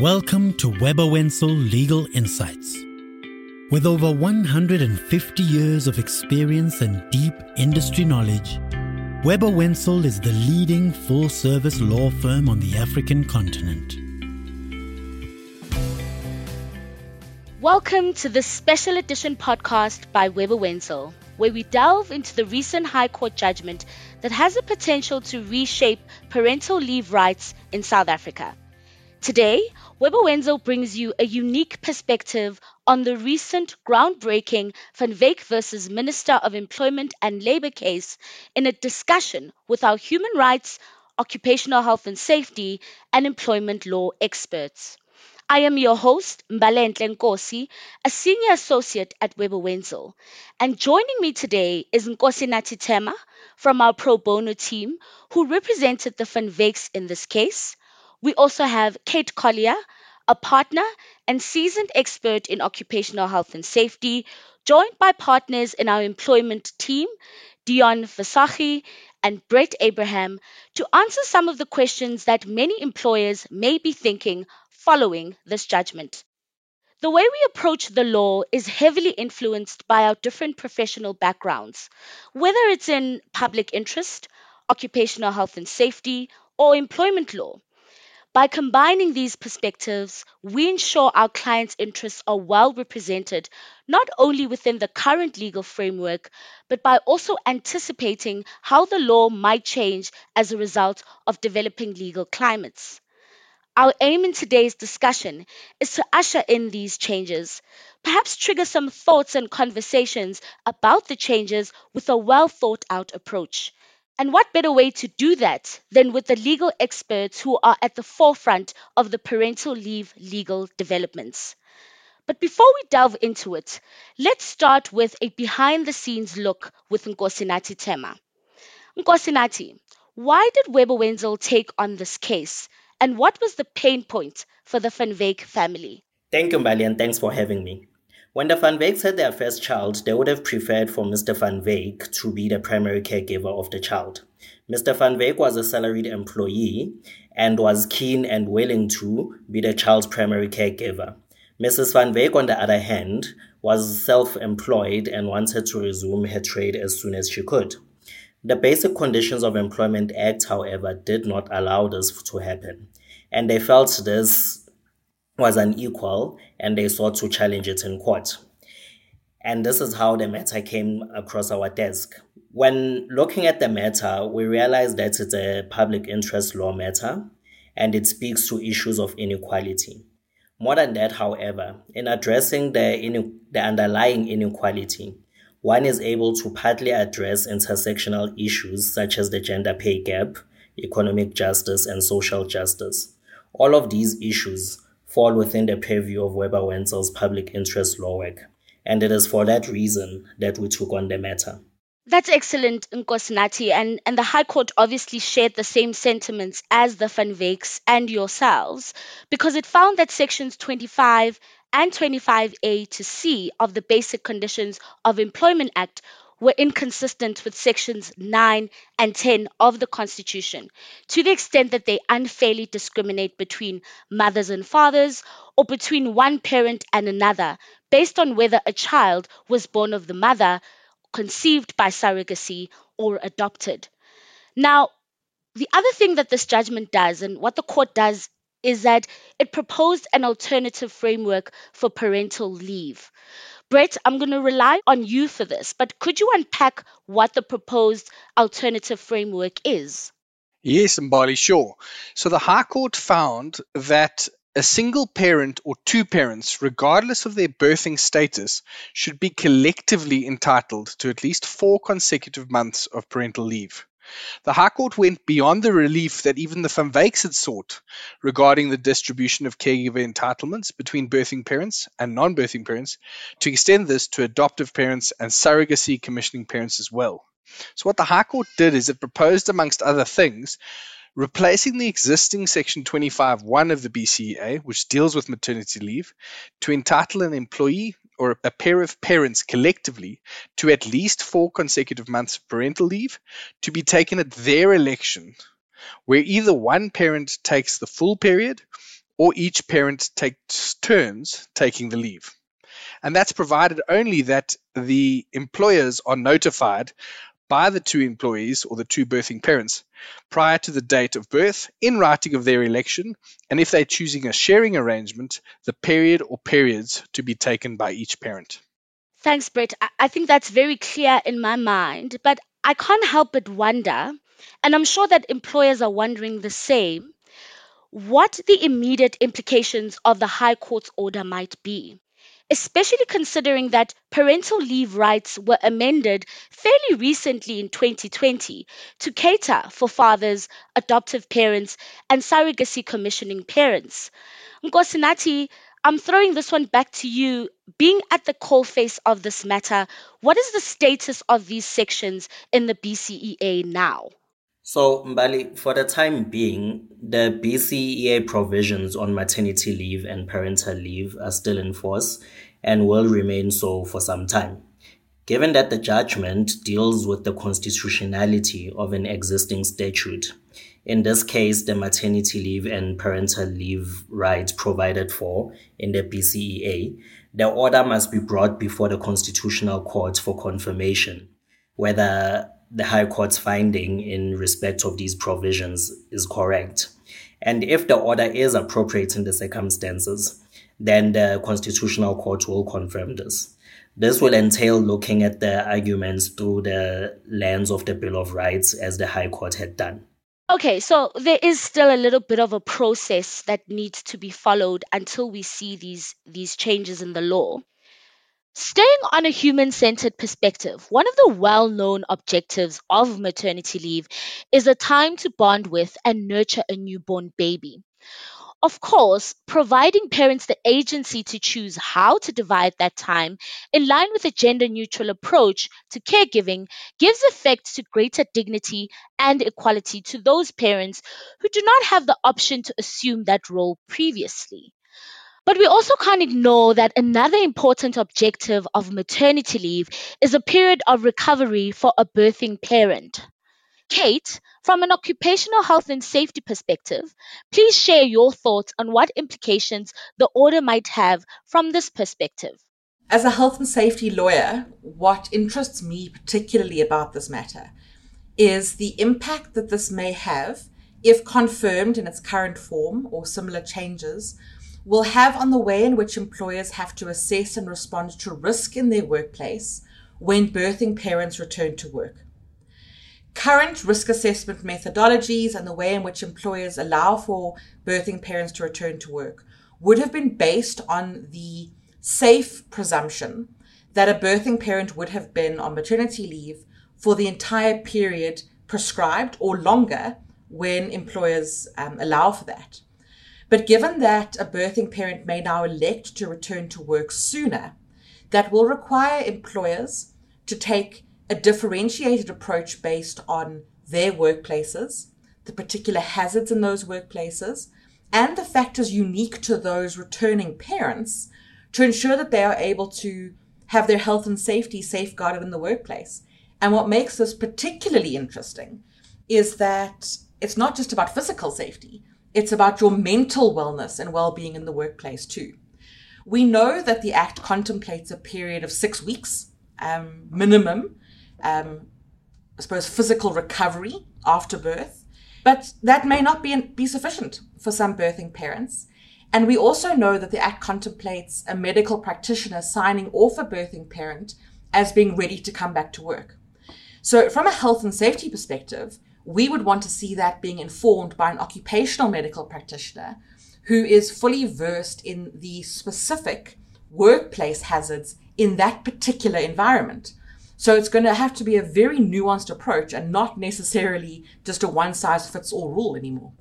Welcome to Webber Wentzel Legal Insights. With over 150 years of experience and deep industry knowledge, Webber Wentzel is the leading full service law firm on the African continent. Welcome to this special edition podcast by Webber Wentzel, where we delve into the recent High Court judgment that has the potential to reshape parental leave rights in South Africa. Today, Webber Wentzel brings you a unique perspective on the recent groundbreaking Van Wyk versus Minister of Employment and Labour case in a discussion with our human rights, occupational health and safety, and employment law experts. I am your host, Mbalenhle Nkosi, a senior associate at Webber Wentzel. And joining me today is Nkosinathi Thema from our pro bono team, who represented the Van Wyks in this case. We also have Kate Collier, a partner and seasoned expert in occupational health and safety, joined by partners in our employment team, Deon Visagie and Brett Abraham, to answer some of the questions that many employers may be thinking following this judgment. The way we approach the law is heavily influenced by our different professional backgrounds, whether it's in public interest, occupational health and safety, or employment law. By combining these perspectives, we ensure our clients' interests are well represented, not only within the current legal framework, but by also anticipating how the law might change as a result of developing legal climates. Our aim in today's discussion is to usher in these changes, perhaps trigger some thoughts and conversations about the changes with a well thought out approach. And what better way to do that than with the legal experts who are at the forefront of the parental leave legal developments? But before we delve into it, let's start with a behind the scenes look with Nkosi Thema. Nkosi why did Webber Wentzel take on this case? And what was the pain point for the Van Wyk family? Thank you, Mbali, and thanks for having me. When the Van Wyks had their first child, they would have preferred for Mr. Van Wyk to be the primary caregiver of the child. Mr. Van Wyk was a salaried employee and was keen and willing to be the child's primary caregiver. Mrs. Van Wyk, on the other hand, was self employed and wanted to resume her trade as soon as she could. The Basic Conditions of Employment Act, however, did not allow this to happen, and they felt this was unequal and they sought to challenge it in court. And this is how the matter came across our desk. When looking at the matter, we realized that it's a public interest law matter and it speaks to issues of inequality. More than that, however, in addressing the, the underlying inequality, one is able to partly address intersectional issues such as the gender pay gap, economic justice, and social justice. All of these issues fall within the purview of Webber Wentzel's public interest law work, and it is for that reason that we took on the matter. That's excellent, Nkosinathi, and, and the High Court obviously shared the same sentiments as the Van Wyks and yourselves because it found that sections 25 and 25A to C of the Basic Conditions of Employment Act were inconsistent with sections 9 and 10 of the Constitution to the extent that they unfairly discriminate between mothers and fathers or between one parent and another based on whether a child was born of the mother, conceived by surrogacy, or adopted. Now, the other thing that this judgment does, and what the court does, is that it proposed an alternative framework for parental leave. Brett, I'm going to rely on you for this, but could you unpack what the proposed alternative framework is? Yes, Mbali, sure. So the High Court found that a single parent or two parents, regardless of their birthing status, should be collectively entitled to at least four consecutive months of parental leave. The High Court went beyond the relief that even the Van Wyks had sought regarding the distribution of caregiver entitlements between birthing parents and non birthing parents to extend this to adoptive parents and surrogacy commissioning parents as well. So, what the High Court did is it proposed, amongst other things, replacing the existing Section 25.1 of the BCEA, which deals with maternity leave, to entitle an employee or a pair of parents collectively to at least four consecutive months of parental leave to be taken at their election, where either one parent takes the full period or each parent takes turns taking the leave. And that's provided only that the employers are notified by the two employees or the two birthing parents prior to the date of birth in writing of their election, and if they're choosing a sharing arrangement, the period or periods to be taken by each parent. Thanks, Brett. I think that's very clear in my mind, but I can't help but wonder, and I'm sure that employers are wondering the same, what the immediate implications of the High Court's order might be especially considering that parental leave rights were amended fairly recently in 2020 to cater for fathers, adoptive parents, and surrogacy commissioning parents. Nkosinathi, I'm throwing this one back to you. Being at the coalface of this matter, what is the status of these sections in the BCEA now? So, Mbali, for the time being, the BCEA provisions on maternity leave and parental leave are still in force and will remain so for some time. Given that the judgment deals with the constitutionality of an existing statute, in this case, the maternity leave and parental leave rights provided for in the BCEA, the order must be brought before the Constitutional Court for confirmation whether the High Court's finding in respect of these provisions is correct. And if the order is appropriate in the circumstances, then the Constitutional Court will confirm this. This will entail looking at the arguments through the lens of the Bill of Rights as the High Court had done. Okay, so there is still a little bit of a process that needs to be followed until we see these these changes in the law. Staying on a human centered perspective, one of the well known objectives of maternity leave is a time to bond with and nurture a newborn baby. Of course, providing parents the agency to choose how to divide that time in line with a gender neutral approach to caregiving gives effect to greater dignity and equality to those parents who do not have the option to assume that role previously. But we also can't ignore that another important objective of maternity leave is a period of recovery for a birthing parent. Kate, from an occupational health and safety perspective, please share your thoughts on what implications the order might have from this perspective. As a health and safety lawyer, what interests me particularly about this matter is the impact that this may have, if confirmed in its current form or similar changes, will have on the way in which employers have to assess and respond to risk in their workplace when birthing parents return to work. Current risk assessment methodologies and the way in which employers allow for birthing parents to return to work would have been based on the safe presumption that a birthing parent would have been on maternity leave for the entire period prescribed or longer when employers um, allow for that. But given that a birthing parent may now elect to return to work sooner, that will require employers to take a differentiated approach based on their workplaces, the particular hazards in those workplaces, and the factors unique to those returning parents to ensure that they are able to have their health and safety safeguarded in the workplace. And what makes this particularly interesting is that it's not just about physical safety, it's about your mental wellness and well being in the workplace too. We know that the Act contemplates a period of six weeks um, minimum, um, I suppose, physical recovery after birth, but that may not be, be sufficient for some birthing parents. And we also know that the Act contemplates a medical practitioner signing off a birthing parent as being ready to come back to work. So, from a health and safety perspective, we would want to see that being informed by an occupational medical practitioner who is fully versed in the specific workplace hazards in that particular environment. So it's going to have to be a very nuanced approach and not necessarily just a one size fits all rule anymore.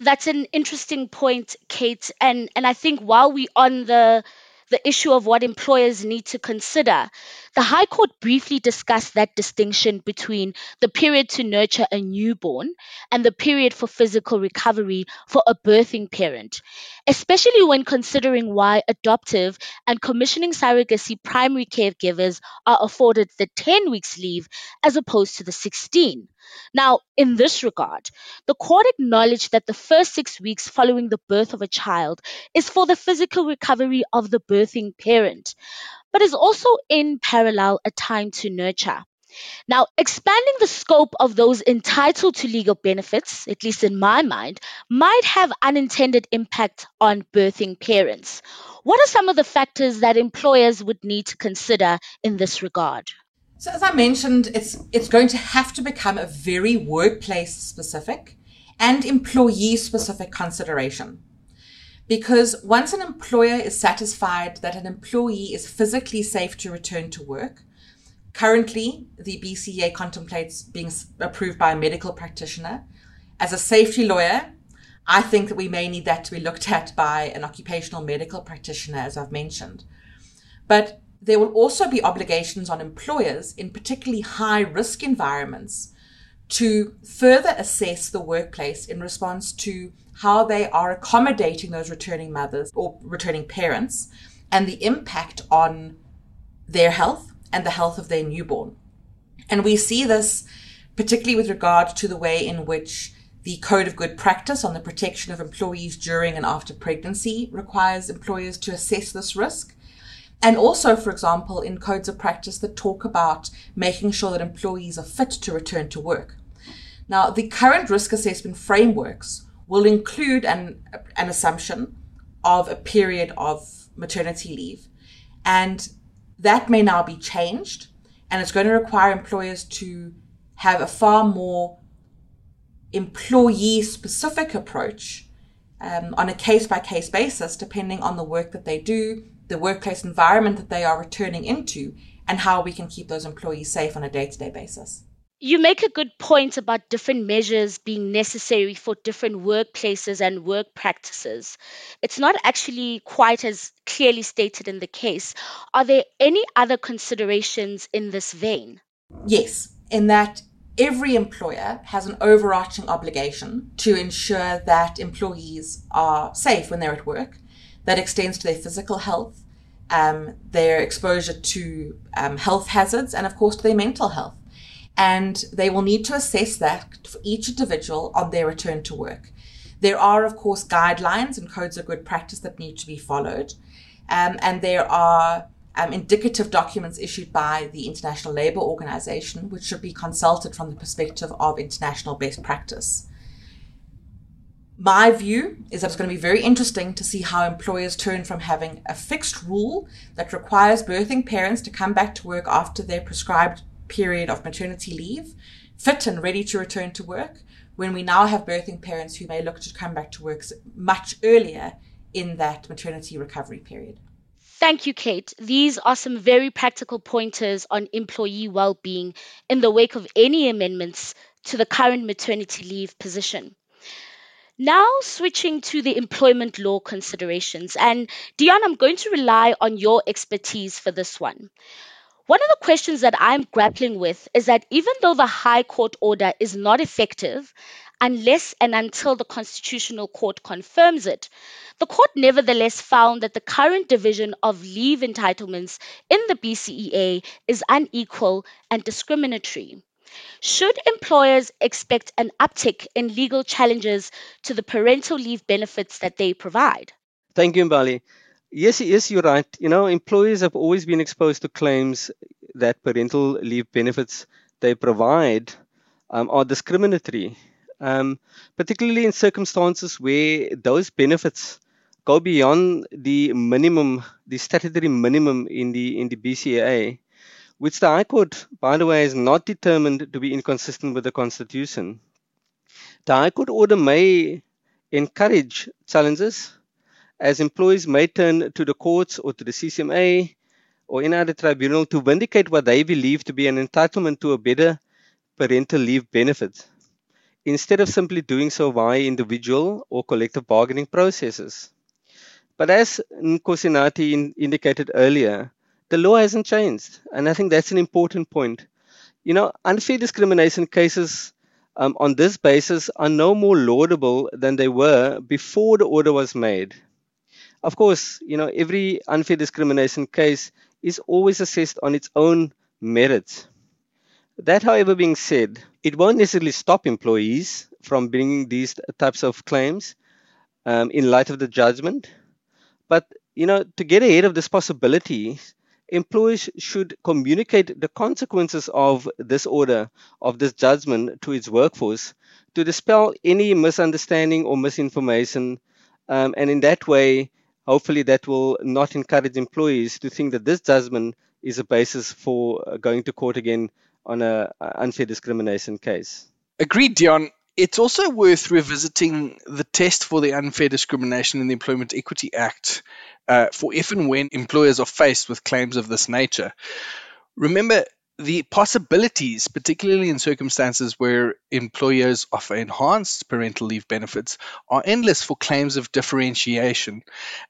That's an interesting point, Kate. And and I think while we on the the issue of what employers need to consider. The High Court briefly discussed that distinction between the period to nurture a newborn and the period for physical recovery for a birthing parent, especially when considering why adoptive and commissioning surrogacy primary caregivers are afforded the 10 weeks leave as opposed to the 16. Now, in this regard, the court acknowledged that the first six weeks following the birth of a child is for the physical recovery of the birthing parent, but is also in parallel a time to nurture. Now, expanding the scope of those entitled to legal benefits, at least in my mind, might have unintended impact on birthing parents. What are some of the factors that employers would need to consider in this regard? So, as I mentioned, it's it's going to have to become a very workplace specific and employee specific consideration. Because once an employer is satisfied that an employee is physically safe to return to work, Currently, the BCA contemplates being approved by a medical practitioner. As a safety lawyer, I think that we may need that to be looked at by an occupational medical practitioner, as I've mentioned. But there will also be obligations on employers in particularly high risk environments to further assess the workplace in response to how they are accommodating those returning mothers or returning parents and the impact on their health and the health of their newborn. And we see this particularly with regard to the way in which the Code of Good Practice on the protection of employees during and after pregnancy requires employers to assess this risk. And also, for example, in codes of practice that talk about making sure that employees are fit to return to work. Now, the current risk assessment frameworks will include an, an assumption of a period of maternity leave. And that may now be changed, and it's going to require employers to have a far more employee specific approach um, on a case by case basis, depending on the work that they do, the workplace environment that they are returning into, and how we can keep those employees safe on a day to day basis. You make a good point about different measures being necessary for different workplaces and work practices. It's not actually quite as clearly stated in the case. Are there any other considerations in this vein? Yes, in that every employer has an overarching obligation to ensure that employees are safe when they're at work. That extends to their physical health, um, their exposure to um, health hazards, and of course to their mental health and they will need to assess that for each individual on their return to work. There are, of course, guidelines and codes of good practice that need to be followed, um, and there are um, indicative documents issued by the International Labour Organization, which should be consulted from the perspective of international best practice. My view is that it's going to be very interesting to see how employers turn from having a fixed rule that requires birthing parents to come back to work after their prescribed period of maternity leave, fit and ready to return to work, when we now have birthing parents who may look to come back to work much earlier in that maternity recovery period. Thank you, Kate. These are some very practical pointers on employee well being in the wake of any amendments to the current maternity leave position. Now, switching to the employment law considerations. And Deon, I'm going to rely on your expertise for this one. One of the questions that I'm grappling with is that even though the High Court order is not effective unless and until the Constitutional Court confirms it, the court nevertheless found that the current division of leave entitlements in the BCEA is unequal and discriminatory. Should employers expect an uptick in legal challenges to the parental leave benefits that they provide? Thank you, Mbali. Yes, yes, you're right. You know, employers have always been exposed to claims that parental leave benefits they provide um, are discriminatory, um, particularly in circumstances where those benefits go beyond the minimum, the statutory minimum in the in the BCAA, which the High Court, by the way, is not determined to be inconsistent with the Constitution. The High Court order may encourage challenges as employees may turn to the courts or to the CCMA or any other tribunal to vindicate what they believe to be an entitlement to a better parental leave benefit, instead of simply doing so via individual or collective bargaining processes. But as Nkosinathi in, indicated earlier, the law hasn't changed, and I think that's an important point. You know, unfair discrimination cases um, on this basis are no more laudable than they were before the order was made. Of course, you know, every unfair discrimination case is always assessed on its own merits. That, however, being said, it won't necessarily stop employees from bringing these types of claims um, in light of the judgment. But you know, to get ahead of this possibility, employers should communicate the consequences of this order, of this judgment to its workforce to dispel any misunderstanding or misinformation. Um, and in that way, hopefully, that will not encourage employees to think that this judgment is a basis for going to court again on a unfair discrimination case. Agreed, Deon. It's also worth revisiting the test for the Unfair Discrimination in the Employment Equity Act uh, for if and when employers are faced with claims of this nature. Remember, the possibilities, particularly in circumstances where employers offer enhanced parental leave benefits, are endless for claims of differentiation.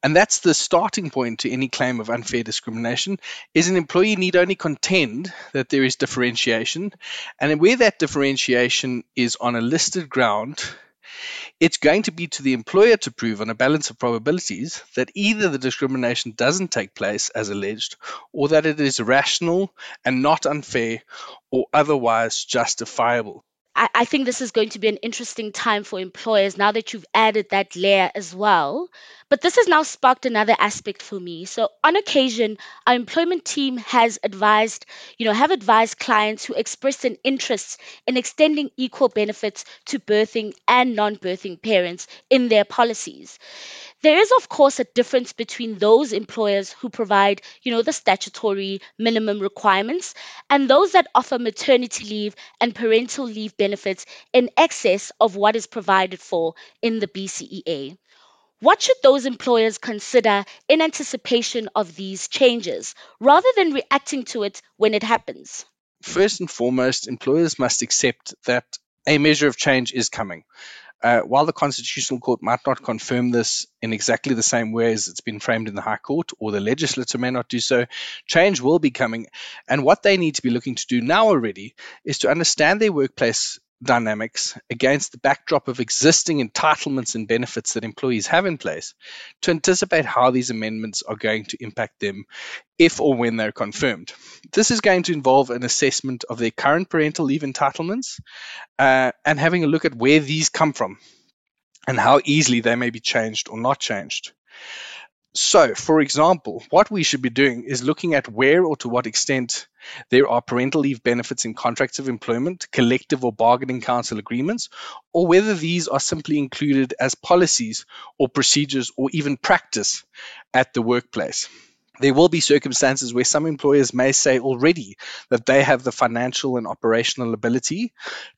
And that's the starting point to any claim of unfair discrimination is an employee need only contend that there is differentiation. And where that differentiation is on a listed ground, it's going to be to the employer to prove on a balance of probabilities that either the discrimination doesn't take place as alleged or that it is rational and not unfair or otherwise justifiable. I, I think this is going to be an interesting time for employers now that you've added that layer as well. But this has now sparked another aspect for me. So on occasion, our employment team has advised, you know, have advised clients who expressed an interest in extending equal benefits to birthing and non-birthing parents in their policies. There is, of course, a difference between those employers who provide, you know, the statutory minimum requirements and those that offer maternity leave and parental leave benefits in excess of what is provided for in the BCEA. What should those employers consider in anticipation of these changes rather than reacting to it when it happens? First and foremost, employers must accept that a measure of change is coming. Uh, while the Constitutional Court might not confirm this in exactly the same way as it's been framed in the High Court, or the legislature may not do so, change will be coming. And what they need to be looking to do now already is to understand their workplace dynamics against the backdrop of existing entitlements and benefits that employees have in place to anticipate how these amendments are going to impact them if or when they're confirmed. This is going to involve an assessment of their current parental leave entitlements uh, and having a look at where these come from and how easily they may be changed or not changed. So, for example, what we should be doing is looking at where or to what extent there are parental leave benefits in contracts of employment, collective or bargaining council agreements, or whether these are simply included as policies or procedures or even practice at the workplace. There will be circumstances where some employers may say already that they have the financial and operational ability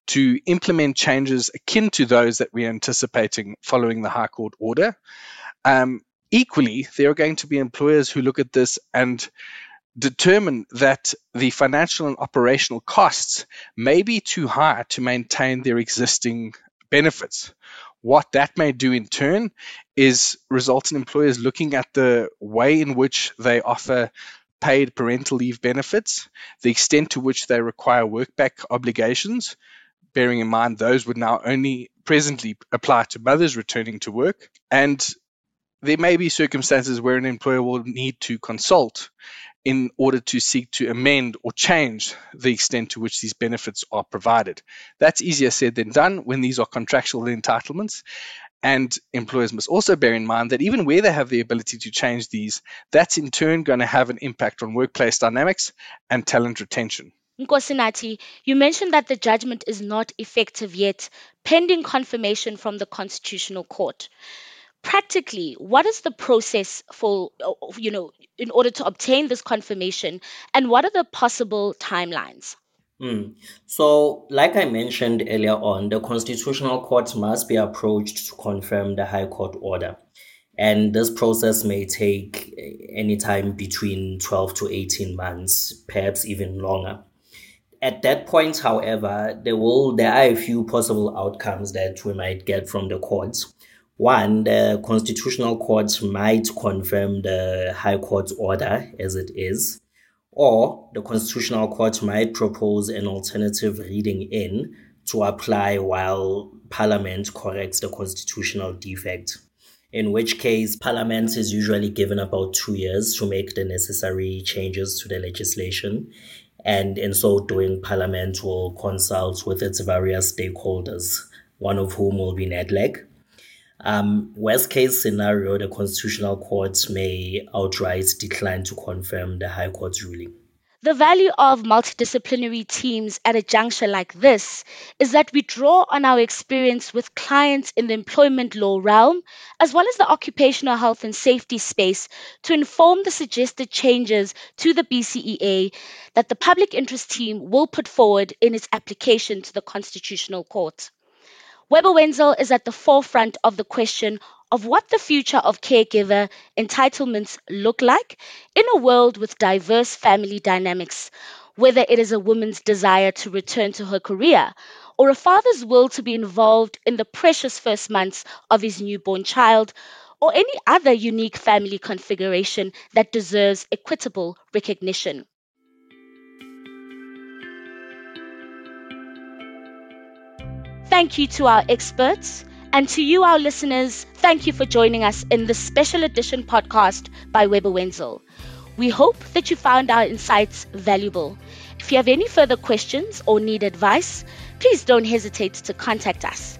to implement changes akin to those that we're anticipating following the High Court order. Um, Equally, there are going to be employers who look at this and determine that the financial and operational costs may be too high to maintain their existing benefits. What that may do in turn is result in employers looking at the way in which they offer paid parental leave benefits, the extent to which they require workback obligations, bearing in mind those would now only presently apply to mothers returning to work, and there may be circumstances where an employer will need to consult in order to seek to amend or change the extent to which these benefits are provided. That's easier said than done when these are contractual entitlements. And employers must also bear in mind that even where they have the ability to change these, that's in turn going to have an impact on workplace dynamics and talent retention. Nkosinathi, you mentioned that the judgment is not effective yet, pending confirmation from the Constitutional Court practically what is the process for uh, you know in order to obtain this confirmation and what are the possible timelines? Mm. so like i mentioned earlier on the constitutional court must be approached to confirm the high court order. And this process may take any time between 12 to 18 months perhaps even longer. At that point however there will there are a few possible outcomes that we might get from the courts one, the Constitutional Court might confirm the High Court's order as it is, or the Constitutional Court might propose an alternative reading in to apply while Parliament corrects the constitutional defect. In which case, Parliament is usually given about two years to make the necessary changes to the legislation. and in so doing, Parliament will consult with its various stakeholders, one of whom will be NEDLAC. Um, worst case scenario, the Constitutional Court may outright decline to confirm the High Court's ruling. The value of multidisciplinary teams at a juncture like this is that we draw on our experience with clients in the employment law realm, as well as the occupational health and safety space, to inform the suggested changes to the BCEA that the public interest team will put forward in its application to the Constitutional Court. Webber Wentzel is at the forefront of the question of what the future of caregiver entitlements look like in a world with diverse family dynamics, whether it is a woman's desire to return to her career or a father's will to be involved in the precious first months of his newborn child, or any other unique family configuration that deserves equitable recognition. Thank you to our experts. And to you, our listeners, thank you for joining us in this special edition podcast by Webber Wentzel. We hope that you found our insights valuable. If you have any further questions or need advice, please don't hesitate to contact us.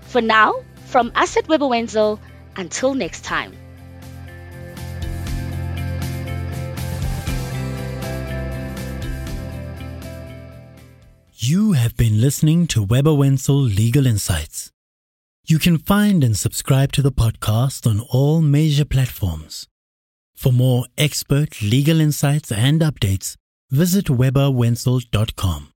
For now, from us at Webber Wentzel, until next time. You have been listening to Webber Wentzel Legal Insights. You can find and subscribe to the podcast on all major platforms. For more expert legal insights and updates, visit webberwentzel.com.